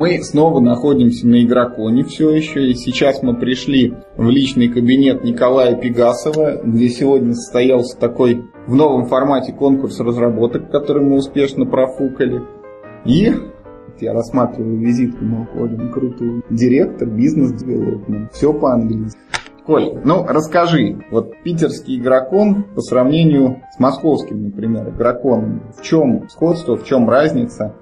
Мы снова находимся на Игроконе все еще, и сейчас мы пришли в личный кабинет Николая Пегасова, где сегодня состоялся такой в новом формате конкурс разработок, который мы успешно профукали. И я рассматриваю визитку Малколина, крутую. Директор бизнес-девелопмент. Все по-английски. Коль, ну расскажи, вот питерский игрокон по сравнению с московским, например, игроконом, в чем сходство, в чем разница?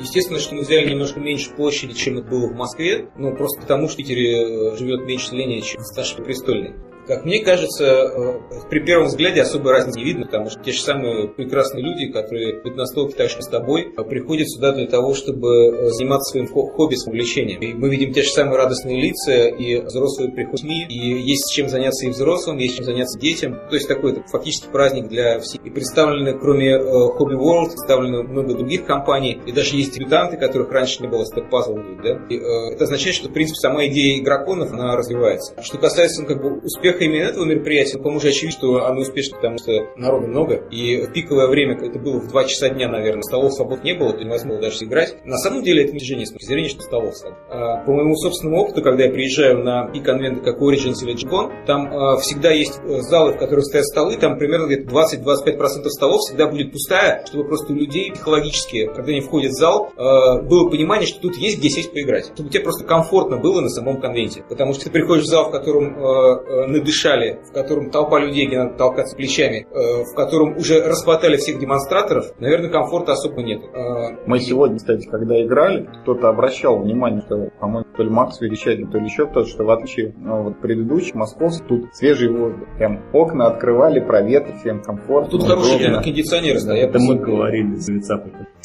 Естественно, что мы взяли немножко меньше площади, чем это было в Москве, ну просто потому, что в Питере э, живет меньше населения, чем в Старшей Престольной. Как мне кажется, э, при первом взгляде особой разницы не видно, потому что те же самые прекрасные люди, которые быть на столке так же с тобой, э, приходят сюда для того, чтобы э, заниматься своим хобби, своим увлечением. И мы видим те же самые радостные лица, и взрослые приходят и есть чем заняться и взрослым, есть чем заняться детям. То есть такой это фактически праздник для всех. И представлены, кроме Hobby World, представлены много других компаний, и даже есть дебютанты, которых раньше не было, степ пазл да? И, это означает, что, в принципе, сама идея игроконов, она развивается. Что касается, ну, как бы, успеха успеха именно этого мероприятия, по-моему, уже очевидно, что оно успешно, потому что народу много. И в пиковое время, это было в 2 часа дня, наверное, столов свобод не было, то невозможно даже играть. На самом деле это движение с точки зрения, что столов свобод. А, по моему собственному опыту, когда я приезжаю на пик конвенты как Origins или G-Con, там а, всегда есть э, залы, в которых стоят столы, там примерно где-то 20-25% столов всегда будет пустая, чтобы просто у людей психологически, когда они входят в зал, а, было понимание, что тут есть где сесть поиграть. Чтобы тебе просто комфортно было на самом конвенте. Потому что ты приходишь в зал, в котором надышали, в котором толпа людей, где надо толкаться плечами, э, в котором уже расхватали всех демонстраторов, наверное, комфорта особо нет. Э, Мы сегодня, кстати, когда играли, кто-то обращал внимание, что, по-моему, то ли Макс Верещагин, то ли еще кто-то, что в отличие ну, вот, предыдущих московских, тут свежий воздух. Прям окна открывали, проветр, всем комфортно. Тут хорошие кондиционеры стоят. Это мы говорили с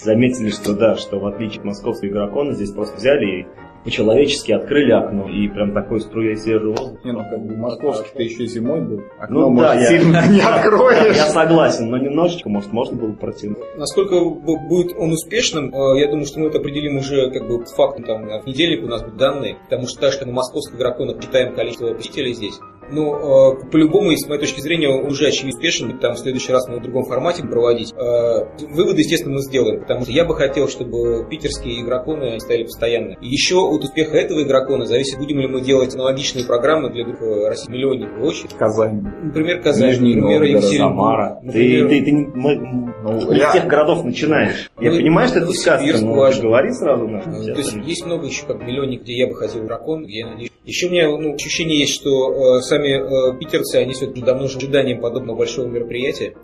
Заметили, что да, что в отличие от московского игрокона, здесь просто взяли и по-человечески открыли окно, и прям такой струей свежего воздуха. Не, ну как бы московский-то еще зимой был. Окно, ну, может, да, сильно я, не откроешь. Я согласен, но немножечко, может, можно было протянуть. Насколько будет он успешным, э, я думаю, что мы это определим уже как бы фактом, там, в недельник у нас будут данные, потому что даже на московских игроконах читаем количество посетителей здесь, ну, э, по-любому, с моей точки зрения, он уже очевидно успешен, там в следующий раз мы в другом формате проводить. Э, выводы, естественно, мы сделаем, потому что я бы хотел, чтобы питерские игроконы стали постоянно. И еще от успеха этого игрокона зависит, будем ли мы делать аналогичные программы для э, России миллионников очередь. Казань. Например, Казань, Нижний например, Екатеринбург. Самара. Например, ты, ты, ты, мы, ну, я... тех городов начинаешь. Я ну, понимаю, что это сказка, но говори сразу. На, то есть есть много еще как миллионник, где я бы хотел игрокон, где я надеюсь. Еще у меня ну, ощущение есть, что э, сами э, питерцы, они все-таки давно ожиданием подобного большого мероприятия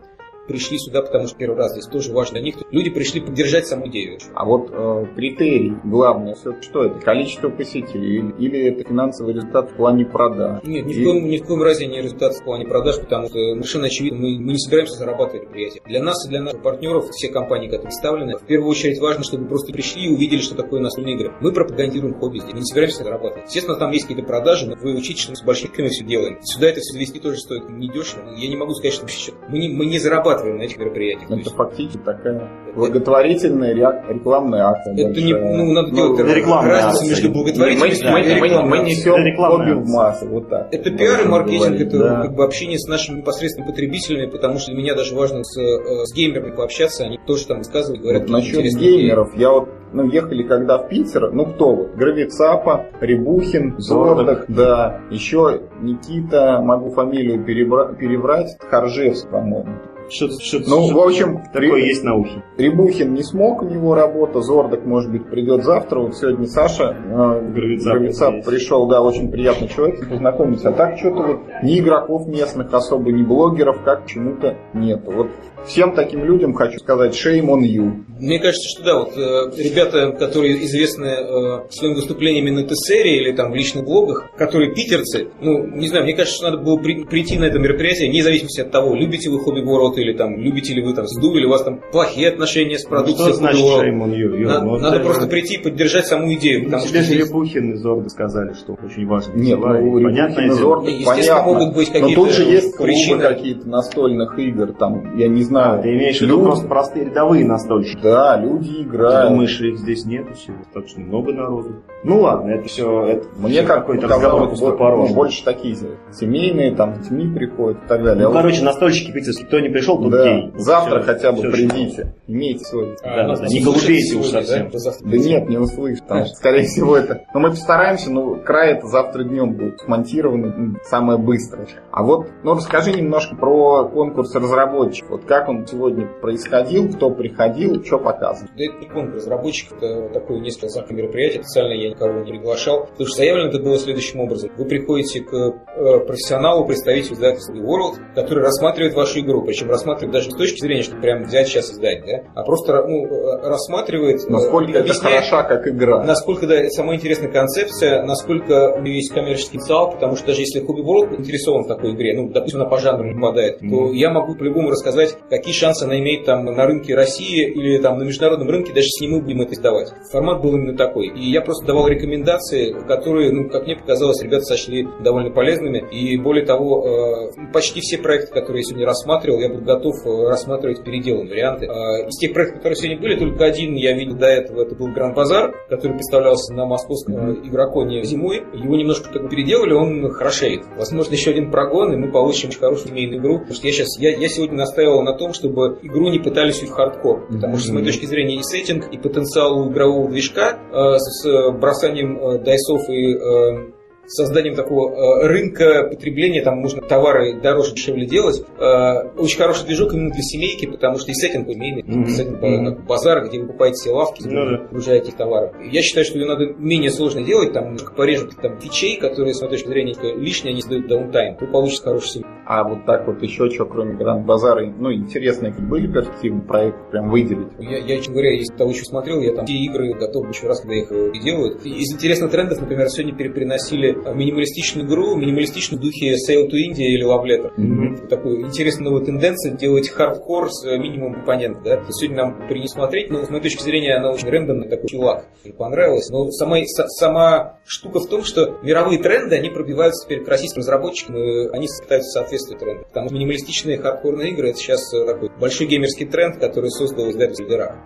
пришли сюда, потому что первый раз здесь тоже важно для них. Люди пришли поддержать саму идею. А вот э, критерий главный, что это? Количество посетителей или, или это финансовый результат в плане продаж? Нет, ни, и... в коем, ни в коем разе не результат в плане продаж, потому что совершенно очевидно, мы, мы не собираемся зарабатывать предприятие. Для нас и для наших партнеров, все компании, которые представлены, в первую очередь важно, чтобы просто пришли и увидели, что такое настольные игры. Мы пропагандируем хобби здесь, мы не собираемся зарабатывать. Естественно, там есть какие-то продажи, но вы учите, что мы с большими все делаем. Сюда это все завести тоже стоит недешево. Я не могу сказать, что мы не, мы не зарабатываем на этих мероприятиях. Это есть... фактически такая благотворительная рекламная акция. Это большая. не, ну, надо делать ну, рекламная разницу между благотворительностью мы, мы, мы, мы несем хобби в массы, вот так. Это пиар и маркетинг, это да. как бы общение с нашими непосредственными потребителями, потому что для меня даже важно с, э, с геймерами пообщаться, они тоже там рассказывают, говорят. Вот насчет геймеров, я вот ну, ехали когда в Питер, ну, кто вот? Гравицапа, Рябухин, Зордок, да, еще Никита, могу фамилию перебра- перебрать, Харжевск, по-моему. Что-то, что-то, ну, что в общем, такое Ри... есть на ухе. Рябухин не смог, у него работа, Зордок, может быть, придет завтра. Вот сегодня Саша э, Гравицап пришел, да, очень приятный человек, познакомиться. А так что-то вот ни игроков местных особо, ни блогеров, как почему-то нету. Вот всем таким людям хочу сказать shame on you. Мне кажется, что да, вот э, ребята, которые известны э, своими выступлениями на ТСРе или там в личных блогах, которые питерцы, ну, не знаю, мне кажется, что надо было при, прийти на это мероприятие, вне зависимости от того, любите вы хобби World или там, любите ли вы там сду, или у вас там плохие отношения с продукцией. Ну, что значит shame on you? you На, ну, надо просто прийти и поддержать саму идею. Потому тебе же Лебухин и Зорда сказали, что очень важно. Нет, ну, понятно, и Зорда, естественно, могут быть какие-то Но тут же есть причины какие-то настольных игр, там, я не знаю. А, ты имеешь в виду просто простые рядовые настольщики. Да, люди играют. Ты думаешь, их здесь нет всего? Достаточно много народу. Ну ладно, это все, это Мне как какой-то разговор ну, больше такие семейные, там, с детьми приходят и так далее. Ну, А вот- короче, настольщики питерские, кто не пришел, тот да, гей. Завтра всё, хотя бы всё, придите, имейте совесть. Да, нас да, не голубейте уж совсем. да? Завтра Да нет, не услышишь, потому что, скорее всего, это... Но мы постараемся, но край это завтра днем будет смонтировано м, самое быстрое. А вот, ну расскажи немножко про конкурс разработчиков. Вот как он сегодня происходил, кто приходил, что показывал. Да это не конкурс разработчиков, это такое несколько знаков мероприятий, официально я никого не приглашал. Потому что заявлено это было следующим образом. Вы приходите к э, профессионалу, представителю издательства The World, который рассматривает вашу игру, причем рассматривает даже не с точки зрения, что прям взять сейчас издать, да, а просто ну, э, рассматривает, э, Насколько это хороша как игра. Насколько, да, это самая интересная концепция, насколько у нее есть коммерческий потенциал, потому что даже если Hobby World интересован в такой игре, ну, допустим, она по жанру не попадает, то Мгм. я могу по-любому рассказать, какие шансы она имеет там на рынке России или там на международном рынке, даже если не мы будем это издавать. Формат был именно такой. И я просто давал рекомендации, которые, ну, как мне показалось, ребята сочли довольно полезными. И более того, э, почти все проекты, которые я сегодня рассматривал, я буду готов э, рассматривать переделанные варианты. Э, Из тех проектов, которые сегодня были, только один я видел до этого, это был Гранд Базар, который представлялся на московском игроконе зимой. Его немножко бы переделали, он хорошеет. Возможно, еще один прогон, и мы получим очень хорошую семейную игру. Потому что я сейчас, я, я сегодня настаивал на том, чтобы игру не пытались в хардкор. Потому что, с моей точки зрения, и сеттинг, и потенциал у игрового движка э, с, с бросанием э, дайсов и э, созданием такого э, рынка потребления, там можно товары дороже, дешевле делать. Э, очень хороший движок именно для семейки, потому что и сеттинг семейный, Мгм. сеттинг Мгм. как базар, где вы покупаете все лавки, да. загружаете их товары. Я считаю, что ее надо менее сложно делать, там порежут там фичей, которые, с моей точки зрения, лишние, они создают downtime, то получится хороший семейный. А вот так вот еще что, кроме Гранд Базара, ну, интересные были перспективы проекты, прям выделить? Я, я, честно говоря, из того, что смотрел, я там все игры готов еще раз, когда их э, делают. Из интересных трендов, например, сегодня переносили э, минималистичную игру, минималистичную в духе Sail to India или Love Letter. Мгм. Такую интересную новую тенденцию делать хардкор с э, минимумом компонентов. Да? Сегодня нам принес смотреть, но с моей точки зрения она очень рандомная, такой чувак. Мне понравилось. Но сама, са- сама штука в том, что мировые тренды, они пробиваются теперь к российским разработчикам, и они пытаются соответствовать тренду. Потому что минималистичные хардкорные игры это сейчас такой большой геймерский тренд, который создал издательство Лидера.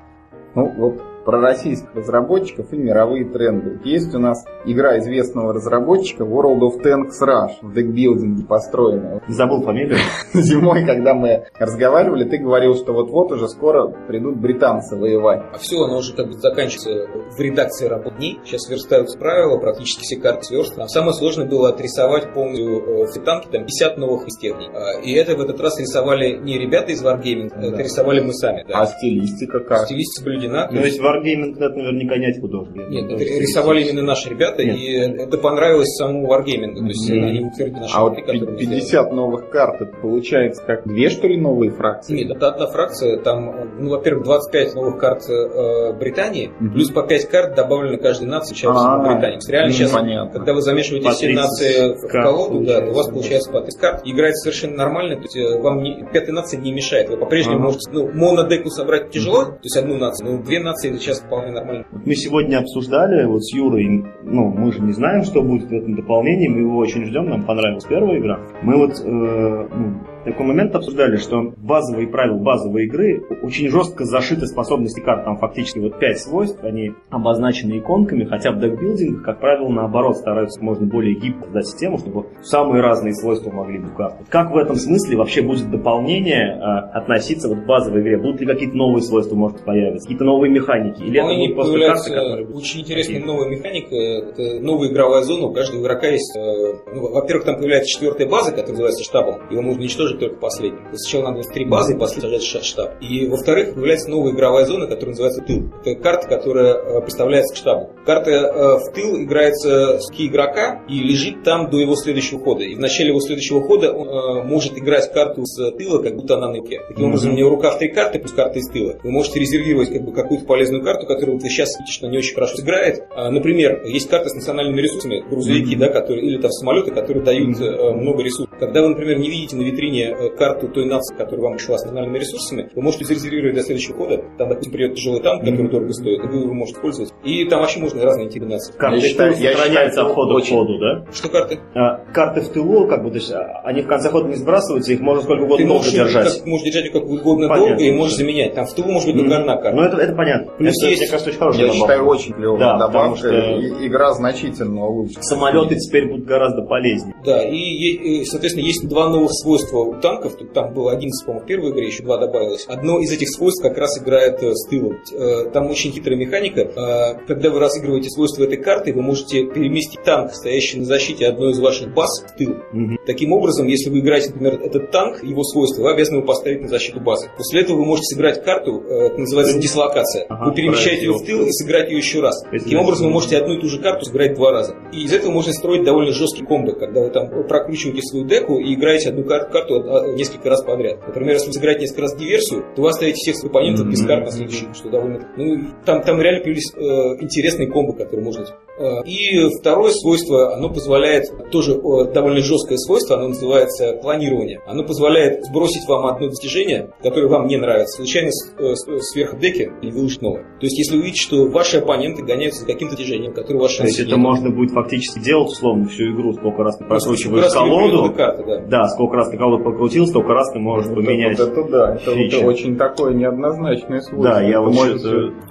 Ну, вот про российских разработчиков и мировые тренды. Есть у нас игра известного разработчика World of Tanks Rush в декбилдинге построенная. Не забыл фамилию. Зимой, когда мы разговаривали, ты говорил, что вот-вот уже скоро придут британцы воевать. А все, оно уже как бы заканчивается в редакции работ дней. Сейчас верстаются правила, практически все карты сверстаны. А самое сложное было отрисовать полностью э, все танки, там 50 новых из техник. А, И это в этот раз рисовали не ребята из Wargaming, Да. это рисовали мы сами. Да. А стилистика как? Стилистика соблюдена. Ну, если Wargaming, это наверняка не художник. Нет, это рисовали именно наши ребята, Нет. и это понравилось самому Wargaming. То есть они утвердили наши А вот внутри, которые мы сделали. 50 новых карт, это получается как две, что ли, новые фракции? Нет, это одна фракция. Там, ну, во-первых, 25 новых карт э, Британии, Мгм. плюс по 5 карт добавлено каждой нации, сейчас Британии. Реально ну, сейчас, понятно. когда вы замешиваете все 30 нации в колоду, да, у вас получается, по 30 карт. Играть совершенно нормально, то есть э, вам не, пятая нация не мешает. Вы по-прежнему можете, ну, монодеку собрать тяжело, то есть одну нацию, но две нации это сейчас вполне нормально. Мы сегодня обсуждали вот с Юрой, ну, мы же не знаем, что будет в этом дополнении, мы его очень ждем, нам понравилась первая игра. Мы вот э, ну, такой момент обсуждали, что базовые правила базовой игры очень жестко зашиты способности карт, там фактически вот пять свойств, они обозначены иконками, хотя в декбилдингах, как правило, наоборот, стараются можно более гибко создать систему, чтобы самые разные свойства могли быть в картах. Как в этом смысле вообще будет дополнение э, относиться вот к базовой игре? Будут ли какие-то новые свойства, может, появиться? Какие-то новые механики? Или это Вполне будет просто карты, которые очень интересная такие? новая механика. Это новая игровая зона. У каждого игрока есть... э, ну, во-первых, там появляется четвертая база, которая называется штабом. Его можно уничтожить только последним. То сначала надо три базы, и после сажать штаб. И, во-вторых, появляется новая игровая зона, которая называется тыл. Это карта, которая э, представляется к штабу. Карта э, в тыл играется с ки игрока и лежит там до его следующего хода. И в начале его следующего хода он э, может играть карту с тыла, как будто она на руке. Таким Мгм. образом, у него в руках три карты, плюс карта из тыла. Вы можете резервировать как бы какую-то полезную карту, которую вы сейчас видите, что не очень хорошо сыграет. А, например, есть карта с национальными ресурсами, грузовики, да, которые, или там самолеты, которые дают э, много ресурсов. Когда вы, например, не видите на витрине э, карту той нации, которая вам пришла с национальными ресурсами, вы можете зарезервировать до следующего хода. Там, допустим, придет тяжелый танк, который дорого стоит, и вы его можете пользоваться. И там вообще можно разные типы наций. Карты Я считаю- я сохраняются считаю, от хода очень- к ходу, да? Что карты? А, карты в тылу, как бы, то есть, а, они в конце хода не сбрасываются, их можно сколько угодно Ты долго можешь, держать. как, можешь держать ее как угодно Понятно. долго и можешь заменять. Там в тылу может быть только одна карта. Ну, это, это понятно. Плюс это, есть- мне кажется, очень хорошая Я добавка. считаю, очень клевая Да, добавка. потому что- Игра значительно улучшена. Самолеты теперь будут гораздо полезнее. Да, и, и, соответственно, есть два новых свойства у танков. Тут Там было 11, по-моему, в первой игре, еще два добавилось. Одно из этих свойств как раз играет э, с тылом. Э, Там очень хитрая механика. Э, Когда вы разыгрываете свойства этой карты, вы можете переместить танк, стоящий на защите одной из ваших баз, в тыл. Мгм. Таким образом, если вы играете, например, этот танк, его свойства, вы обязаны его поставить на защиту базы. После этого вы можете сыграть карту, это называется дислокация. Ага, вы перемещаете ее в тыл и сыграть ее еще раз. есть Таким это- образом, вы можете одну и ту же карту сыграть два раза. И из этого можно строить довольно жесткий комбо, когда вы там прокручиваете свою деку и играете одну кар- карту а, несколько раз подряд. Например, если вы сыграете несколько раз диверсию, то вы оставите всех своих оппонентов без карт на следующий, что довольно... Ну, там, там реально появились э, интересные комбо, которые можно... Э, И второе свойство, оно позволяет, тоже э, довольно жесткое свойство, оно называется планирование. Оно позволяет сбросить вам одно достижение, которое вам не нравится, случайно с- э, сверх деки и выложить новое. То есть, если вы видите, что ваши оппоненты гоняются за каким-то достижением, которое ваше То есть это можно будет фактически делать, условно, всю игру, сколько раз ты прокручиваешь колоду. карты, да. Да, сколько раз ты колоду покрутил, столько раз ты можешь Вот поменять. это, вот это да, это, фичи. вот очень такое неоднозначное свойство. Да, я Это вот может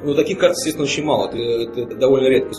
Ну, таких карт, естественно, очень мало. Это, это довольно редко.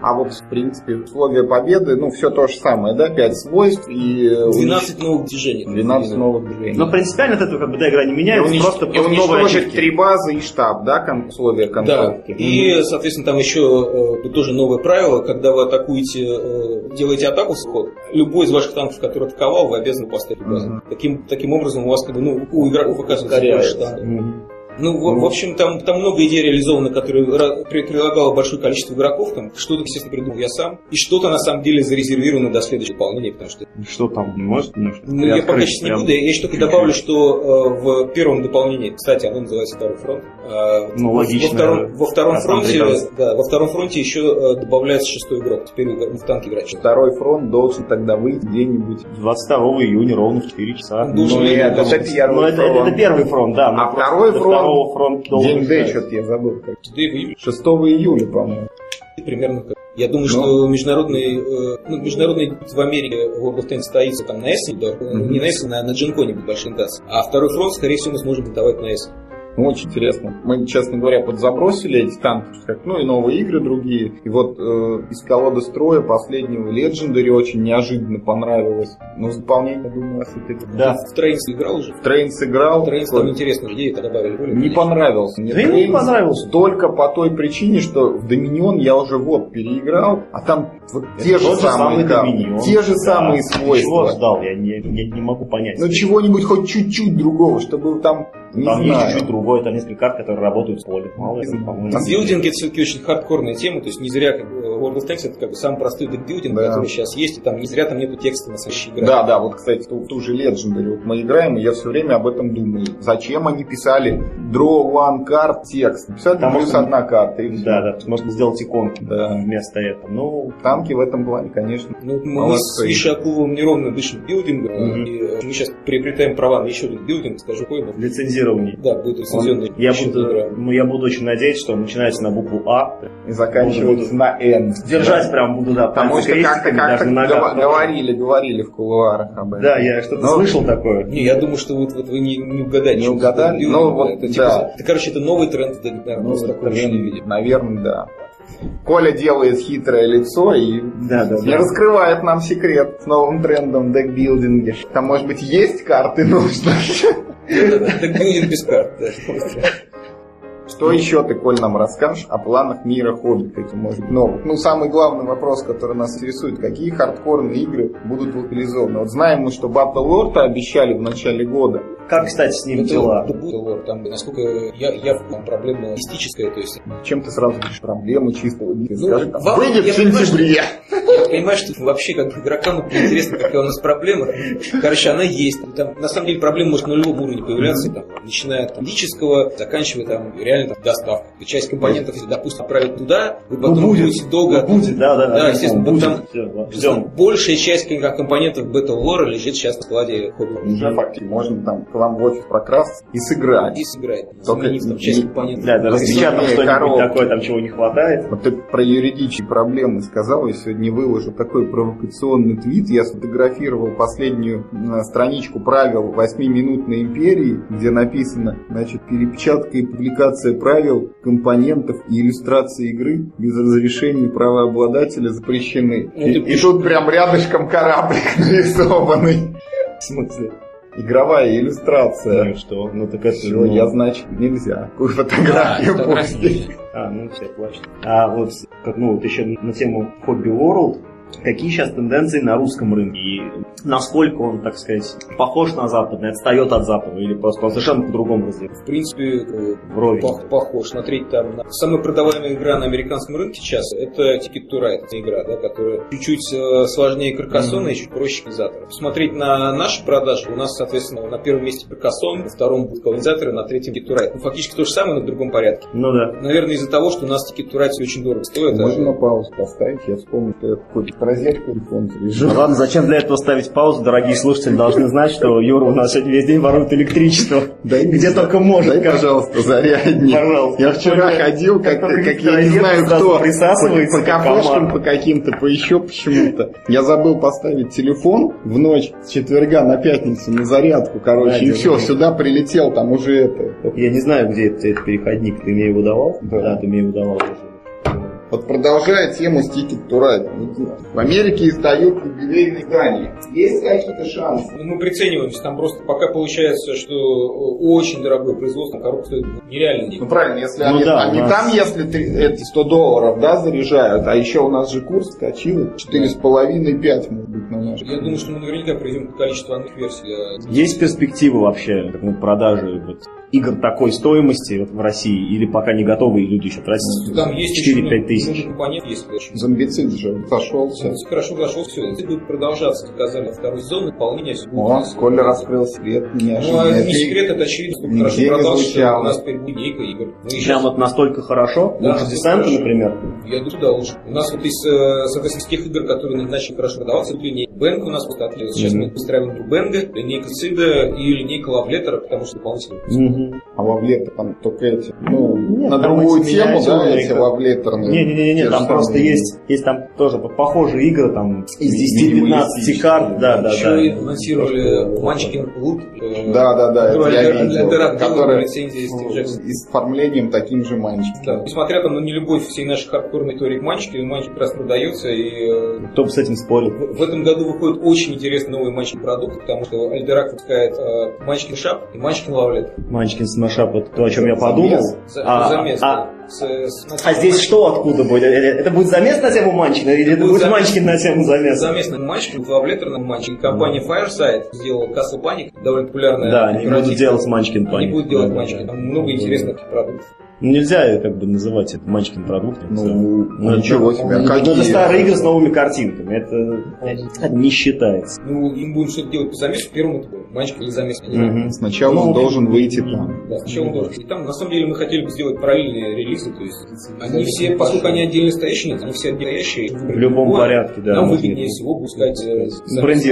А вот, в принципе, условия победы, ну, все то же самое, да? 5 свойств и... э, 12 новых движений. 12 новых движений. Но принципиально от этого как бы да, игра не меняется, унич- просто, и уничтожить три базы и штаб, да, кон- условия Да, концовки. и, соответственно, там еще э, тоже новое правило, когда вы атакуете, э, делаете атаку в ход, любой из ваших танков, который атаковал, вы обязаны поставить базу. Мгм. Таким, таким образом у вас как бы, ну, у игроков оказывается больше танков. Мгм. Ну, в, в общем, там, там много идей реализовано, которые прилагало большое количество игроков. Там что-то, естественно, придумал я сам. И что-то, на самом деле, зарезервировано до следующего дополнения, потому что Что там, может, ну, что Ну, я пока сейчас не буду. Я еще только добавлю, что э, в первом дополнении, кстати, оно называется второй фронт. э, Ну, логично. Во втором, во втором фронте, да, во втором фронте еще э, добавляется шестой игрок. Теперь в танк играть. Второй фронт должен тогда выйти где-нибудь. 22 июня ровно в 4 часа. Он должен Ну, быть это, это первый Ну, это, это- фронт. первый фронт, да. А второй фронт- второго фронт должен День Д, что-то я забыл. как. Да и в июле 6 июля, по-моему. примерно как. Я думаю, Ну. что международный, э, ну, международный в Америке World of Tanks стоится там на S, да, Мгм. не на S, на, на Джинконе будет большой интенс. А второй фронт, скорее всего, мы сможем давать на S. Ну, очень интересно. Мы, честно говоря, подзабросили эти танки, как, ну и новые игры другие. И вот э, из колодостроя последнего Legendary очень неожиданно понравилось. Но с дополнением, я думаю, вас это... Да. В Trains играл уже. Trains сыграл. Trains там интересную идею добавили. более Не понравился. Мне Да Trains понравился. Только по той причине, что в Доминион я уже вот переиграл, а там вот те же самые, Доминион. те же Да. самые Чего свойства. ждал? Я не, не, не могу понять. Ну чего-нибудь хоть чуть-чуть другого, чтобы там, не там есть знаю. чуть-чуть другое, там несколько карт, которые работают в поле. Мало ли, Билдинг это все-таки очень хардкорная тема, то есть не зря как бы, World of Tanks это как бы самый простой декбилдинг, Да. который сейчас есть, и там не зря там нету текста на следующей игре. Да, да, вот, кстати, ту, ту же Legendary вот мы играем, и я все время об этом думаю. Зачем они писали draw one card текст? Писали Потому плюс что- одна карта, и. Да, да, можно сделать иконки Да. вместо этого. Ну, Танки в этом плане, конечно. Ну, мы Молодцы. с Мишей Акуловым неровно дышим билдингом, Мгм. и э, мы сейчас приобретаем права на еще один билдинг, скажу, какой, лицензирование. да, будет Я буду, ну, я буду очень надеяться, что он начинается на букву А. И заканчивается Буду- на N. Держать прям буду, да, Потому что как-то как даже на ногах. гова- говорили, говорили в кулуарах об этом. Да, я что-то Ну, слышал такое. Не, я думаю, что вот, вот вы не, не угадали. Не угадали? Ну, да, вот, это, типа, да. это, короче, это новый тренд, да, наверное, не блин, видели. наверное, да. Коля делает хитрое лицо и Да, да, не раскрывает нам секрет с новым трендом в декбилдинге. Там, может быть, есть карты нужно? Декбилдинг без карт. Что еще ты, Коль, нам расскажешь о планах мира хобби, каких может быть новых? Ну, самый главный вопрос, который нас интересует, какие хардкорные игры будут локализованы? Вот знаем мы, что Battle Lord обещали в начале года. Как, кстати, с ним дела? будет лор, там, насколько я, я там проблема логистическая, то есть Чем ты сразу говоришь проблемы чистого? Ну, Скажи, там, выйдет в сентябре. Я понимаю, что вообще как бы игрокам интересно, какая у нас проблема. Короче, она есть. Там, на самом деле проблема может на любом уровне появляться. Там, начиная от физического, заканчивая там реально там, доставкой. Часть компонентов, если, допустим, отправить туда, вы потом ну, будет, будете долго... Ну, будет, да, да, да, естественно, будет. там Все, ждем. большая часть компонентов Lore лежит сейчас на складе хобби. Уже фактически можно там к вам в офис прокрасться и сыграть. И сыграть. Только Заменить там часть не- компонентов. Да, да, распечатав Разные что-нибудь такое, там чего не хватает. Вот ты про юридические проблемы сказал, я сегодня выложил такой провокационный твит. Я сфотографировал последнюю э, страничку правил 8-минутной империи, где написано, значит, перепечатка и публикация правил, компонентов и иллюстрации игры без разрешения правообладателя запрещены. Ну, И, и тут прям рядышком кораблик нарисованный. В смысле? Игровая иллюстрация. Ну и что? Ну так это... Все, ну, я, значит, нельзя. Такую фотографию Да, постить. А, ну все, плачет. А вот, как, ну, вот еще на тему Hobby World, какие сейчас тенденции на русском рынке? И насколько он, так сказать, похож на западный, отстает от западного, или просто он совершенно по-другому развивается? В принципе, э, Вровень. пох- похож. Смотреть там. на- Самая продаваемая игра на американском рынке сейчас это Ticket to Ride. Это игра, да, которая чуть-чуть э, сложнее Каркасона и чуть проще колонизатора. Посмотреть на наши продажи. У нас, соответственно, на первом месте Каркасон, на втором будут колонизаторы, на третьем Ticket to Ride. Ну, фактически то же самое, но в другом порядке. Ну да. Наверное, из-за того, что у нас Ticket to Ride все очень дорого стоит. а- Можно на паузу поставить, я вспомнил, что хоть розетку телефон заряжу. Ну ладно, зачем для этого ставить паузу? Дорогие слушатели должны знать, что Юра у нас сегодня весь день ворует электричество. Дай Где только может. Дай, пожалуйста, зарядник. Пожалуйста. Я вчера ходил, как, как я не знаю кто, присасывается, по, кафешкам, по каким-то, по еще почему-то. Я забыл поставить телефон в ночь с четверга на пятницу на зарядку, короче, и все, сюда прилетел, там уже это. Я не знаю, где это- этот переходник. Ты мне его давал? Да. ты мне его давал уже. Вот продолжая тему с Ticket to Ride. В Америке издают юбилейные издания. Есть какие-то шансы? Ну, мы прицениваемся, там просто пока получается, что э, очень дорогое производство, коробка стоит нереально денег. Ну правильно, если Ну они, да, они нас- там, если три- эти 100 долларов, да, заряжают, а еще у нас же курс скочил 4,5-5 может быть на наш. Я думаю, что мы наверняка придем к количеству одних версий. для- Есть перспективы вообще как, ну, продажи вот, игр такой стоимости вот, в России? Или пока не готовы, и люди еще тратят Там есть 4-5 тысяч? много компонентов, есть. Зомбицид же сошелся. Все хорошо зашел, все. Это будет продолжаться. Заказали второй сезон, будет. О, Коля раскрыл секрет, Ну, а неожиданно. не секрет, это очевидно, сколько нигде хорошо не продал, что у нас теперь линейка игр. Мы Прям сейчас- вот настолько хорошо? Да, Лучше десанта, хорошо. например? Я думаю, да, лучше. У нас вот из, э, соответственно, из тех игр, которые начали хорошо продаваться, это линейка Бэнк у нас вот отлез. Сейчас Мгм. мы выстраиваем Бенга, линейка Цида и линейка Лавлетера, потому что дополнительно. А вовлетер там только эти, ну, Нет, на другую эти тему, да, эти игры. вовлетерные. Не-не-не, же там просто есть, есть там тоже похожие игры, там из 10-15 Минималистические. карт, да, да, Еще да. и анонсировали Манчкин Лут. э, Да, да, да, это который я видел. Который с оформлением таким же манчиком. Да. Несмотря там на нелюбовь всей нашей хардкорной теории к Манчике, Манчик как раз продается, и э, Кто бы с этим спорил? в в этом году выходит очень интересный новый Манчкин продукт, потому что Альдерак выпускает э, Манчкин Шап и Манчкин Лавлет. Манчкин Смешап, это то, о чем я Замес. подумал. За, А, замес, а-. С- с- А здесь что откуда будет? Э, Это будет замес на тему Манчкина или это Будет будет замес. Манчкин на тему замеса? Заместный Манчкин, Лавлетерный Манчкин. Компания Fireside сделала Castle Panic, довольно популярная. Да, они будут делать Манчкин Они Паник. будут делать Да, Манчкин. да. Там много интересных продуктов. Ну, Нельзя как бы называть это Манчкин продуктом. Ну, Ну, ничего это- себе. Ну, Какие? это старые игры с новыми картинками. Это, это не считается. Ну, им будем что-то делать по замесу, первым это будет Манчкин или замес. Мгм. Сначала Ну, он должен выйти там. Да, сначала он должен. И там, на самом деле, мы хотели бы сделать параллельные релизы, то есть они все, поскольку они отдельно стоящие, нет, они все отдельно стоящие. В любом Вот. порядке, да. Нам выгоднее всего пускать э,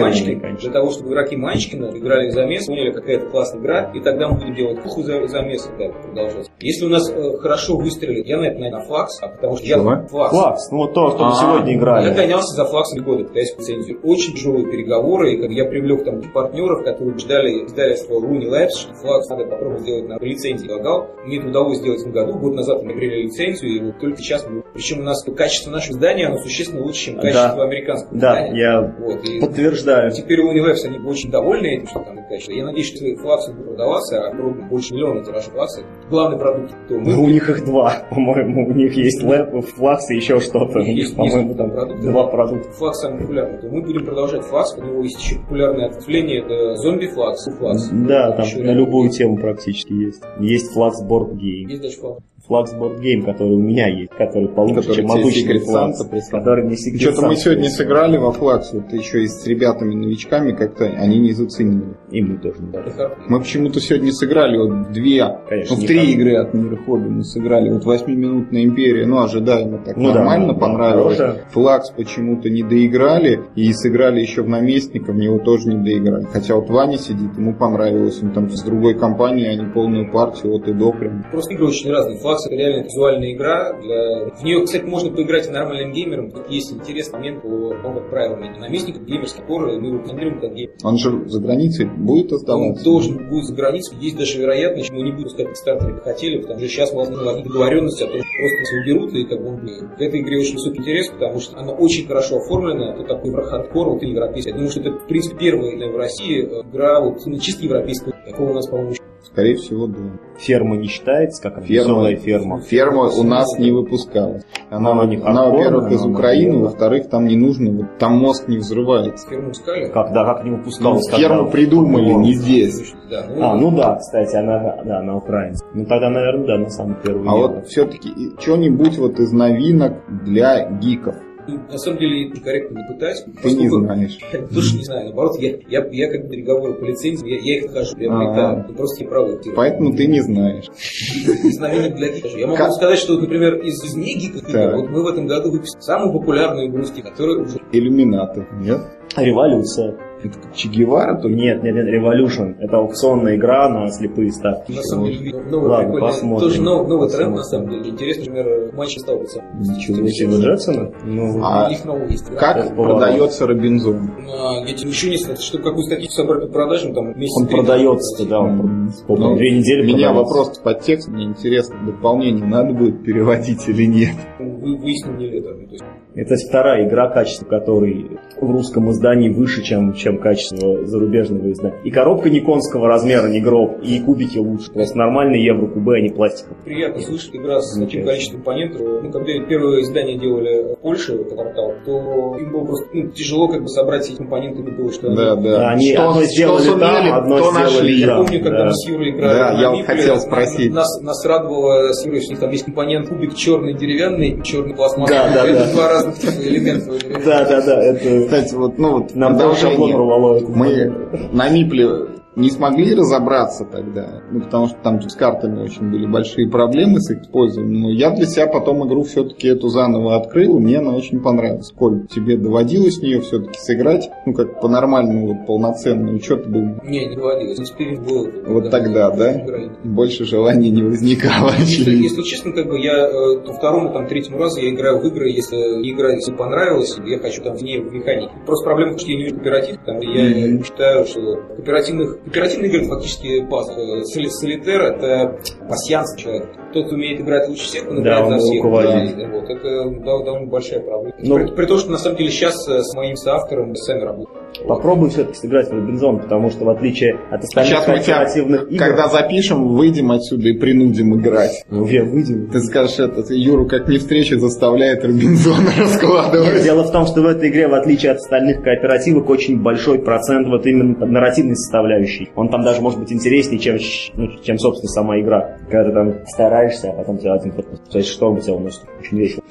Манчкина, конечно. для того, чтобы игроки Манчкина играли в замес, поняли, какая это классная игра, и тогда мы будем делать пуху за замес и так продолжать. Если у нас э, хорошо выстрелит, я на это на флакс, а потому что я Чего? флакс. Флакс, ну вот то, что мы А, сегодня Я играли. гонялся за флаксом года, пытаясь лицензию. Очень тяжелые переговоры, и как я привлек там партнеров, которые ждали издательство Луни Labs, что флакс надо попробовать сделать на лицензии. Предлагал. Мне это удалось сделать в этом году. Год назад приняли лицензию, и вот только сейчас мы... Причем у нас качество нашего издания, оно существенно лучше, чем качество Да. американского Да, издания. я Вот, подтверждаю. Теперь у Looney Labs они очень довольны этим, что там качество. Я надеюсь, что флакс будет продаваться, а пробуем больше миллиона тираж флакса. Главный продукт, то мы Ну, у них их два, по-моему. У них есть лэп, флакс и еще что-то. У них, Есть- по-моему, есть там продукты. два продукта. Флакс самый популярный, то мы будем продолжать флакс, у него есть еще популярное ответвление, это зомби флакс, флакс. Да, там Еще на любую есть. тему практически есть. Есть флакс board game. Есть даже флакс. Флакс board game, который у меня есть, который получше, Который чем обычный флакс. Который не секрет Что-то мы сегодня сыграли во флакс, вот еще и с ребятами-новичками как-то они не заценили. И мы дали. хардкор. Мы почему-то сегодня сыграли вот две, Конечно, ну, три хардкор. игры от мира хобби мы сыграли. Вот восьмиминутная империя, ну, ожидаемо так Ну да, нормально да, понравилось. хорошая. Флакс почему-то не доиграли, и сыграли еще в наместника, в него тоже не доиграли. Хотя вот Ваня сидит, ему понравилось, он там с другой компанией, они полную партию от и до прям. Просто игры очень разные. Флакс это реально визуальная игра. Для... В нее, кстати, можно поиграть и нормальным геймерам. Тут есть интересный момент по, правилам наместников, геймерских пор, и мы его рекламируем как геймер. Он же за границей будет Он оставаться? должен будет за границей. Есть даже вероятность, что мы не будем на Кикстартер как хотели, потому что сейчас возможно договоренности о том, что просто его уберут, и как бы он. В этой игре очень высокий интерес, потому что она очень хорошо оформлена, это такой хардкор, вот европейский. Я думаю, что это, в принципе, первая в России э, игра вот, чисто европейского. Такого у нас, по-моему, Скорее всего, да. Ферма не считается, как Ферма, веселая ферма. ферма у нас не выпускалась. Она, Она не она, во-первых, из Украины, во-вторых, там не нужно, вот там мозг не взрывается. ферму искали. Когда, как не Ну, выпускалась. ферму когда- придумали, не здесь. Да, А, ну да, кстати, она, да, она украинская. Ну тогда, наверное, да, на самом первый А вот все-таки что-нибудь вот из новинок для гиков. Ну, На самом деле, корректно не пытаюсь. Ты не поскольку- знаешь. Я тоже не знаю, наоборот, я, я, я как бы переговоры по лицензиям, я, я их нахожу, приобретаю. Ага. Ну, просто не правы. Поэтому ты не знаешь. Из новинок для гиков. Я могу сказать, что, например, из, из не гиков вот мы в этом году выпустили самую популярную игру, которая уже Иллюминаты. Нет? Революция. Это как Че Гевара только? Нет, нет, нет, Revolution. Это аукционная игра на слепые ставки. на самом деле новый Ладно, прикольный, посмотрим. тоже новый, новый Посмотрим. тренд на самом деле. Интересно, например, матч ставится. Ничего Стива Джексона? Ну, А У них новый есть. игра. Как продается Робинзон? А, Я тебе ничего не знаю, чтобы какую статистику собрать по продажам, там месяц он продается, да, он сколько, Ну, две недели Меня вопрос под текст, мне интересно, дополнение надо будет переводить или нет? Вы- Выясним не это. Ну, Это вторая игра, качество которой в русском издании выше, чем, чем качество зарубежного издания. И коробка не конского размера, не гроб, и кубики лучше. Просто нормальные евро кубы, а не пластиковые. приятно слышать игра с таким количеством компонентов. Ну, когда первое издание делали в Польше, это квартал, то им было просто ну, тяжело как бы собрать эти компоненты было, что Да, они... да. Они что, одно что сделали сумели, там, одно то сделали нашли. Я Да, помню, когда да. мы с Юрой играли Да, я Мипле, хотел спросить. Нас, нас радовало с Юрой, что у них там есть компонент кубик черный деревянный, черный пластмассовый. Да, да, это да. два разных типа элемента. Да, да, да, это... Кстати, вот, ну вот Нам там шаблон это. Мы на Мипле не смогли разобраться тогда, ну, потому что там с картами очень были большие проблемы с их использованием. Но я для себя потом игру все-таки эту заново открыл, и мне она очень понравилась. Коль, тебе доводилось в нее все-таки сыграть, ну, как по-нормальному, вот, полноценную, что ты думаешь? Не, не доводилось. Эксперимент был. Вот тогда, да? играли. Больше желания не возникало. Если, если честно, как бы я э, по второму, там, третьему разу я играю в игры, если игра если понравилась, я хочу там в ней в механике. Просто проблема, что я не люблю кооператив, потому что я Мгм. считаю, что кооперативных, кооперативные игры это фактически пас. Э, соли- Солитер это пассианс человек. Тот, кто умеет играть лучше всех, он Да, играет он за всех. руководит. Да, вот, это да, довольно большая проблема. Ну- при, при том, что на самом деле сейчас э, с моим соавтором сами работаем. Попробуй все-таки сыграть в Робинзон, потому что в отличие от остальных Сейчас мы кооперативных игр... когда запишем, выйдем отсюда и принудим играть. Мы уже выйдем. Ты скажешь, это Юру как не встреча заставляет Робинзона раскладывать. Дело в том, что в этой игре, в отличие от остальных кооперативок, очень большой процент вот именно нарративной составляющей. Он там даже может быть интереснее, чем, ну, чем собственно, сама игра. Когда ты там стараешься, а потом тебя один ход то что у тебя уносит. Очень весело.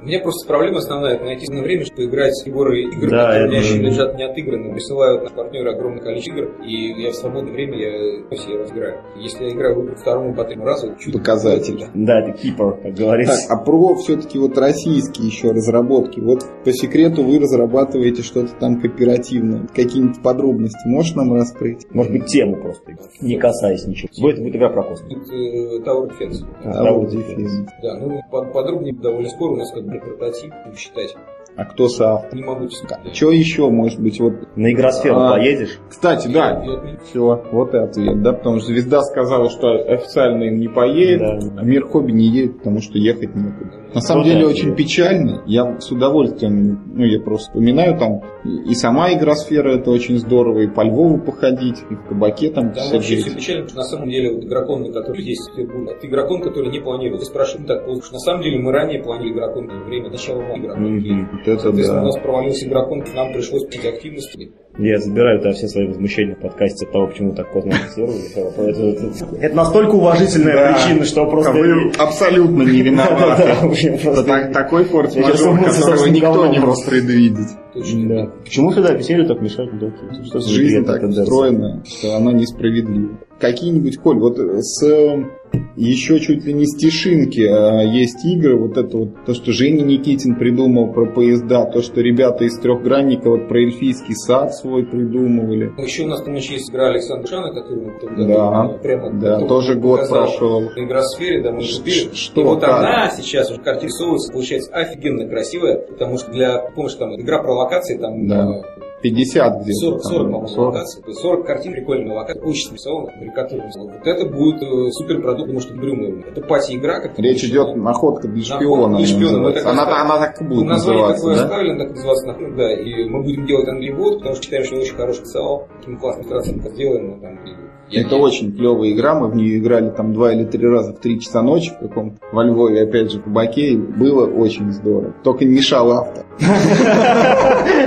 У меня просто проблема основная это найти на время, чтобы играть в горы игр, Да, которые у меня это- еще лежат не отыграны. Присылают на партнеры огромное количество игр, и я в свободное время я все разыграю. Если я играю в второму, по третьему разу, чуть Показатель. Да, это кипер, как Так, говорится. а про все-таки вот российские еще разработки. Вот по секрету вы разрабатываете что-то там кооперативное. Какие-нибудь подробности можешь нам раскрыть? Может быть, тему просто, не касаясь ничего. Будет, будет игра про космос. Тут э, Tower Defense. Вот дефис. Да, ну под- подробнее довольно скоро у нас как бы прототип, считать. А кто соавтор? Не могу сказать. Что еще, может быть, вот... На игросферу А. поедешь? Кстати, да, все, вот и ответ, да, потому что Звезда сказала, что официально им не поедет, Да. а Мир Хобби не едет, потому что ехать некуда. На самом Вот деле это очень печально. Я с удовольствием, ну я просто вспоминаю там и сама игросфера это очень здорово, и по Львову походить, и в кабаке там Там вообще все печально, потому что на самом деле вот игрокон, который здесь в Петербурге, это игрокон, который не планировал. Ты спрашиваешь, ну так поздно. Что На самом деле мы ранее планировали игрокон на время начала игры. Мгм. Вот это Соответственно, да. у нас провалился игрокон, нам пришлось пить активности. Я забираю тогда все свои возмущения в подкасте от того, почему так поздно. Это, это- это настолько уважительная Да. причина, что просто... Вы абсолютно не виноваты. Просто- так- такой форс-мажор, которого никто не мог предвидеть. Точно. Да. Почему всегда веселье так мешают мудаки? Что Жизнь так устроена, что она несправедлива. Какие-нибудь, Коль, вот с э, еще чуть ли не стишинки а, есть игры, вот это вот, то, что Женя Никитин придумал про поезда, то, что ребята из трехгранника вот про эльфийский сад свой придумывали. Ну, Еще у нас там еще есть игра Александра Шана, которую мы году Да, э, прямо да, тоже год прошел. Игра в сфере, да, мы купили. что, И вот как? она сейчас уже карте получается офигенно красивая, потому что для, помнишь, там игра про локации, там Да. Э, 50 где-то. 40, 40, там, по-моему, 40. локаций. То есть 40 картин, прикольная локация, очень нарисована, карикатурно. Вот это будет э, супер продукт, потому что мы. Это пати-игра, как Речь идет находка для Находка шпиона. для шпиона, она Она, оставим. она так и будет Название называться, такое да? оставили, так называться нахуй, да. И мы будем делать английвод, потому что считаем, что он очень хороший писал. Таким классным как сделаем. там, и- Это очень клевая игра, мы в нее играли там два или три раза в три часа ночи в каком во Львове, опять же, в Баке, и было очень здорово. Только не мешал автор.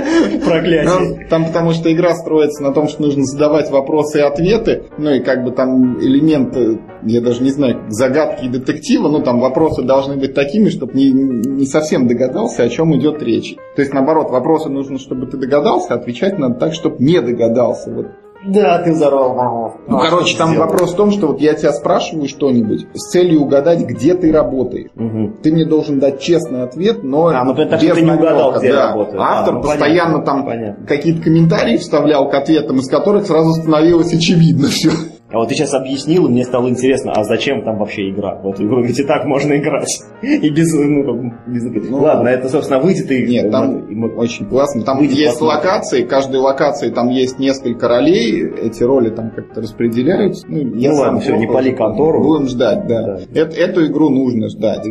Проклятие. Там, там потому что игра строится на том, что нужно задавать вопросы и ответы, ну и как бы там элементы, я даже не знаю, загадки и детектива, ну там вопросы должны быть такими, чтобы не, не совсем догадался, о чем идет речь. То есть наоборот, вопросы нужно, чтобы ты догадался, отвечать надо так, чтобы не догадался. Вот Да, ты взорвал маму. Ну, короче, там вопрос в том, что вот я тебя спрашиваю что-нибудь с целью угадать, где ты работаешь. Угу. Ты мне должен дать честный ответ, но А, ну, так без ты не угадал, намека, где да. работаю. Автор А, ну, постоянно понятно, там какие-то комментарии вставлял к ответам, из которых сразу становилось очевидно все. А вот ты сейчас объяснил, и мне стало интересно, а зачем там вообще игра? В эту игру ведь и так можно играть. И без... Ну, без- Ну, Ладно, это, собственно, выйдет и... Нет, там и мы- очень классно. Там Выйдет, есть посмотрим. локации, каждой локации там есть несколько ролей, эти роли там как-то распределяются. Ну, я Ну ладно, всё, не пали контору. Будем ждать, да. Да. Эт- эту игру нужно ждать.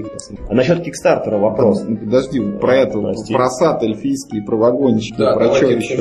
А насчет Кикстартера вопрос. Ну, Подожди, про это, Прости. про сад эльфийский, про вагончики, Да, про что еще.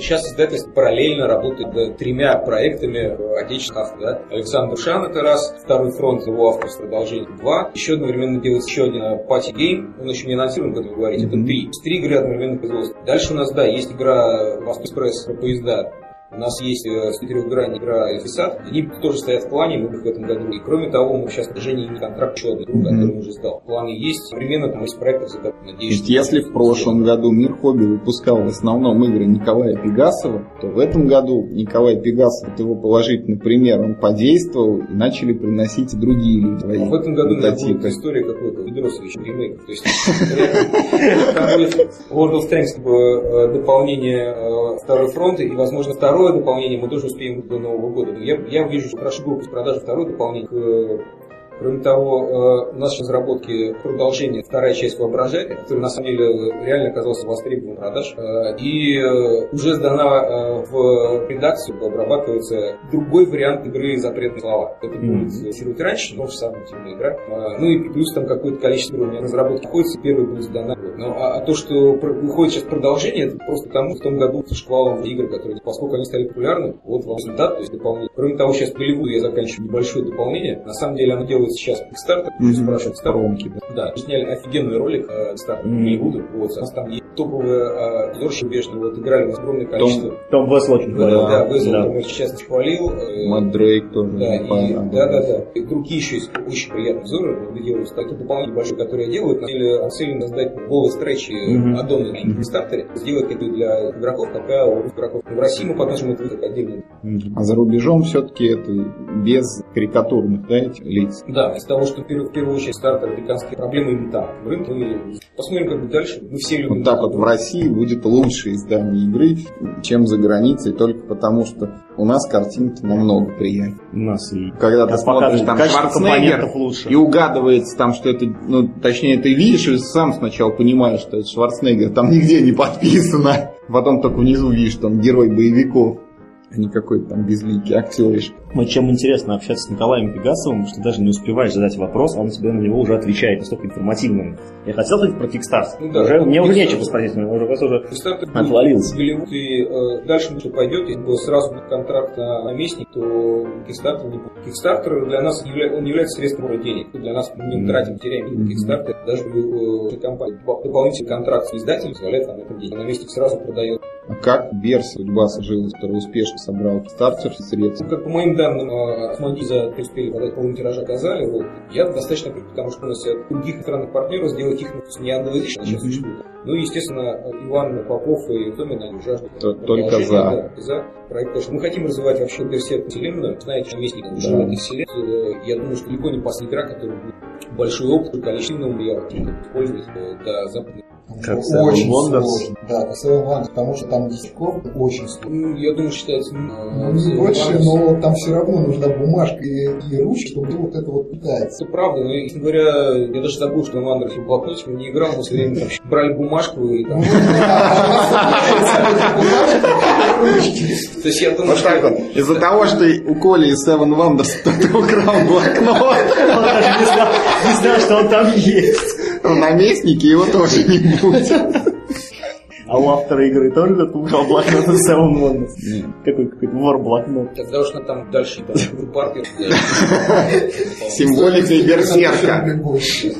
Сейчас издательство параллельно работает тремя проектами э, отечественных авторов. Да? Александр Шан это раз, второй фронт его авторство продолжение два. Еще одновременно делается еще один э, party game, он еще не анонсирован, как вы говорите, это Мгм. три. Три игры одновременно производства. Дальше у нас, да, есть игра Восток Экспресс про поезда. У нас есть э, с четырехгранной игра Эльфий сад. Они тоже стоят в плане, мы их в этом году. И кроме того, мы сейчас Жене имеем контракт еще Мгм. которую он уже сдал. Планы есть. Примерно там из проектов, за которые, То надеюсь, есть, что- если в прошлом году Мир Хобби выпускал в основном игры Николая Пегасова, то в этом году Николай Пегасов, вот его положительный пример, он подействовал и начали приносить и другие люди А в этом году прототипы. будет история какой-то Ведросович ремейк. То есть World of Tanks бы, э, дополнение э, второй фронта и, возможно, второе дополнение мы тоже успеем до Нового года. Я, я вижу, что прошу группу с продажи второе дополнение. Э, Кроме того, э, у нас сейчас в разработке продолжение, вторая часть воображения, которая на самом деле реально оказалась востребована продаж. Э, И э, уже сдана в редакцию, обрабатывается другой вариант игры «Запретные слова». Это будет тестировать раньше, но же самая темная игра. Ну и плюс там какое-то количество уровней разработки находится, первый будет сдана. Ну, а, а то, что выходит сейчас продолжение, это просто потому, что в том году шквалом игр, которые, поскольку они стали популярны, вот вам результат, то есть дополнение. Кроме того, сейчас Голливуду я заканчиваю небольшое дополнение. На самом деле оно делается сейчас Kickstarter, Мгм. спрашивают. Промки, да. Сняли офигенный ролик э, Мгм. Голливуда. Вот, там есть топовые э, обзорщики бешеные, вот играли нас огромное количество. Том Весл очень Да, хвалил. да, Везел, Да. например, сейчас хвалил. э, Мэтт Дрейк тоже. да, и, да, да, да. И другие еще есть очень приятные обзоры, делаются такие дополнения большие, которые я делаю. На деле, Анселин создать голые стречи Мгм. аддоны на Kickstarter, сделать это для игроков, пока у игроков. В России мы подносим это как отдельно. А за рубежом все-таки это без карикатурных, да, этих лиц. Да, из того, что в первую, в первую очередь стартер американские проблемы именно там. В рынке мы посмотрим, как бы дальше. Мы все любим. Вот так вот в России будет лучшее издание игры, чем за границей, только потому что у нас картинки намного приятнее. У нас и... Когда ты Сейчас смотришь там Шварценеггер лучше. и угадывается там, что это, ну, точнее, ты видишь и сам сначала понимаешь, что это Шварценеггер, там нигде не подписано. Потом только внизу видишь, он герой боевиков. А не какой-то там безликий актеришка. Вот чем интересно общаться с Николаем Пегасовым, что даже не успеваешь задать вопрос, а он тебе на него уже отвечает настолько информативным. Я хотел сказать про Kickstarter. Ну да, уже, мне уже нечего спросить, мне уже, просто уже отвалился. Голливуд, и э, дальше что пойдет, если бы сразу будет контракт на наместник, то Kickstarter не будет. Kickstarter для нас явля- он является средством сбора денег. Мы Для нас мы не тратим, теряем деньги на Kickstarter. Даже э, компания доп- дополнительный контракт с издателем позволяет нам это деньги. Наместник сразу продает. А как Берс, судьба сложилась, который успешно собрал стартер средств? Как по моим данным, э, Осмоди за успели подать полный тираж оказали. Вот. Я достаточно потому что у нас от других иностранных партнеров сделать их ну, не англоязычно сейчас существует. Ну и, естественно, Иван Попов и Томин, они жаждут То- только за. да, за проект. Потому что мы хотим развивать вообще берсерк вселенную. Знаете, наместник уже Да. в этой вселенной. Э, Я думаю, что далеко не последняя игра, которая будет большой опыт, количественным я использовать э, до западной. Как очень Wonders. сложно. Да, как Wonders, потому что там десятков очень сложно. Ну, я думаю, считается... э, Ну, не больше, Wonders. но там все равно нужна бумажка и, и ручка, чтобы вот это вот пытается. Это правда, но, честно говоря, я даже забыл, что в Андерсе блокнотик не играл, мы все время там брали бумажку и там... То есть я думаю, Вот что... так вот. Из-за того, что у Коли из Seven Wonders кто-то украл блокнот Он даже не знал, что он там есть. В наместнике, его тоже не будет. А у автора игры тоже кто-то украл блокнот из Seven Wonders. Нет. Какой какой-то вор блокнот. Тогда уж надо там дальше там, Паркер. Символика берсерка. Больше.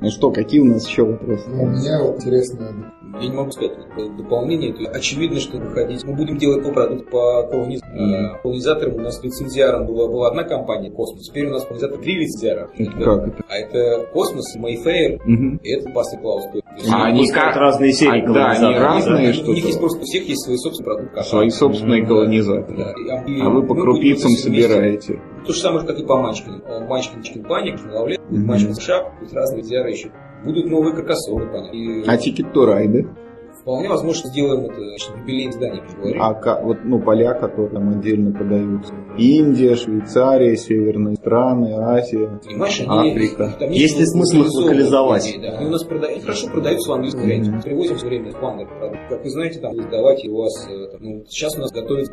Ну что, какие у нас еще вопросы? Ну, у меня вот интересно, Я не могу сказать вот, дополнение. То есть очевидно, что выходить. Мы будем делать по продукту по колониз- э, колонизаторам. У нас лицензиаром была, была одна компания, Космос. Теперь у нас колонизатор три лицензиара. Как это? А это Космос, Mayfair Мгм. и это Пас и Клаус. А ну, они как- разные серии А, да, они разные, у что-то. них есть просто у всех есть свои собственные продукты. Свои собственные Да. колонизаторы. Да. И- и А вы по крупицам собираете. То же самое, как и по Манчкину. Манчкин, Чикин Паник, Мгм. Манчкин Шап, разные зиары еще. Будут новые каркасоны, понятно. И А Ticket to Ride? Вполне возможно, сделаем это значит, юбилейное издание, как говорю. А вот, ну, поля, которые там отдельно продаются. Индия, Швейцария, северные страны, Азия. Понимаешь, они, Африка. там Есть ли смысл их локализовать? Да. Они у нас прода- они хорошо продаются в английском варианте. Привозим все время в продукт. Как вы знаете, там издавать у вас... э, там, ну, сейчас у нас готовится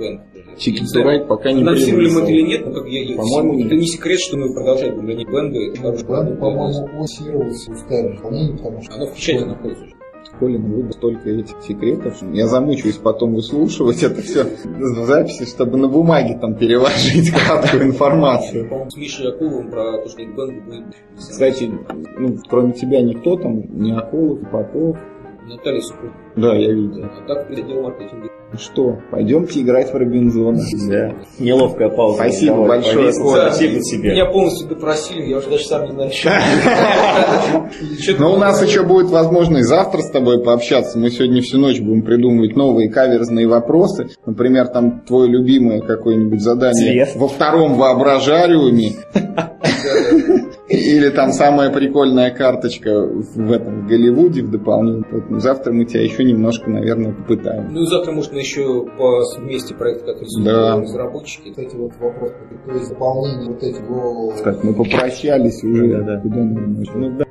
знаю, Ride пока не Анонсировали мы это или нет, но как я, я- По-моему, это нет. не секрет, что мы продолжаем гонять для нас. по-моему, лансировался устали исполнение, потому что... Оно в печати находится уже. Колин, вы столько этих секретов. что Я замучаюсь потом выслушивать это все в записи, чтобы на бумаге там переложить краткую информацию. По-моему, с Мишей Акуловым про то, что будет... Кстати, ну, кроме тебя никто там, не Акулов, Попов. Наталья Супрун. Да, я видел. А так отдел маркетинга. Ну что, пойдемте играть в Робинзона. Да. Неловкая пауза. Спасибо большое. Спасибо тебе. Меня полностью допросили, я уже даже сам не знаю, Но у нас еще будет возможность завтра с тобой пообщаться. Мы сегодня всю ночь будем придумывать новые каверзные вопросы. Например, там твое любимое какое-нибудь задание во втором воображариуме. Или там самая прикольная карточка в этом Голливуде в дополнение. Поэтому завтра мы тебя еще немножко, наверное, попытаем. Ну и завтра, может, мы еще по вместе проект, который Да. разработчики. Кстати, вот вопрос, то есть дополнение вот этих. Так, мы попрощались уже. Да-да. Куда нам? Ну да,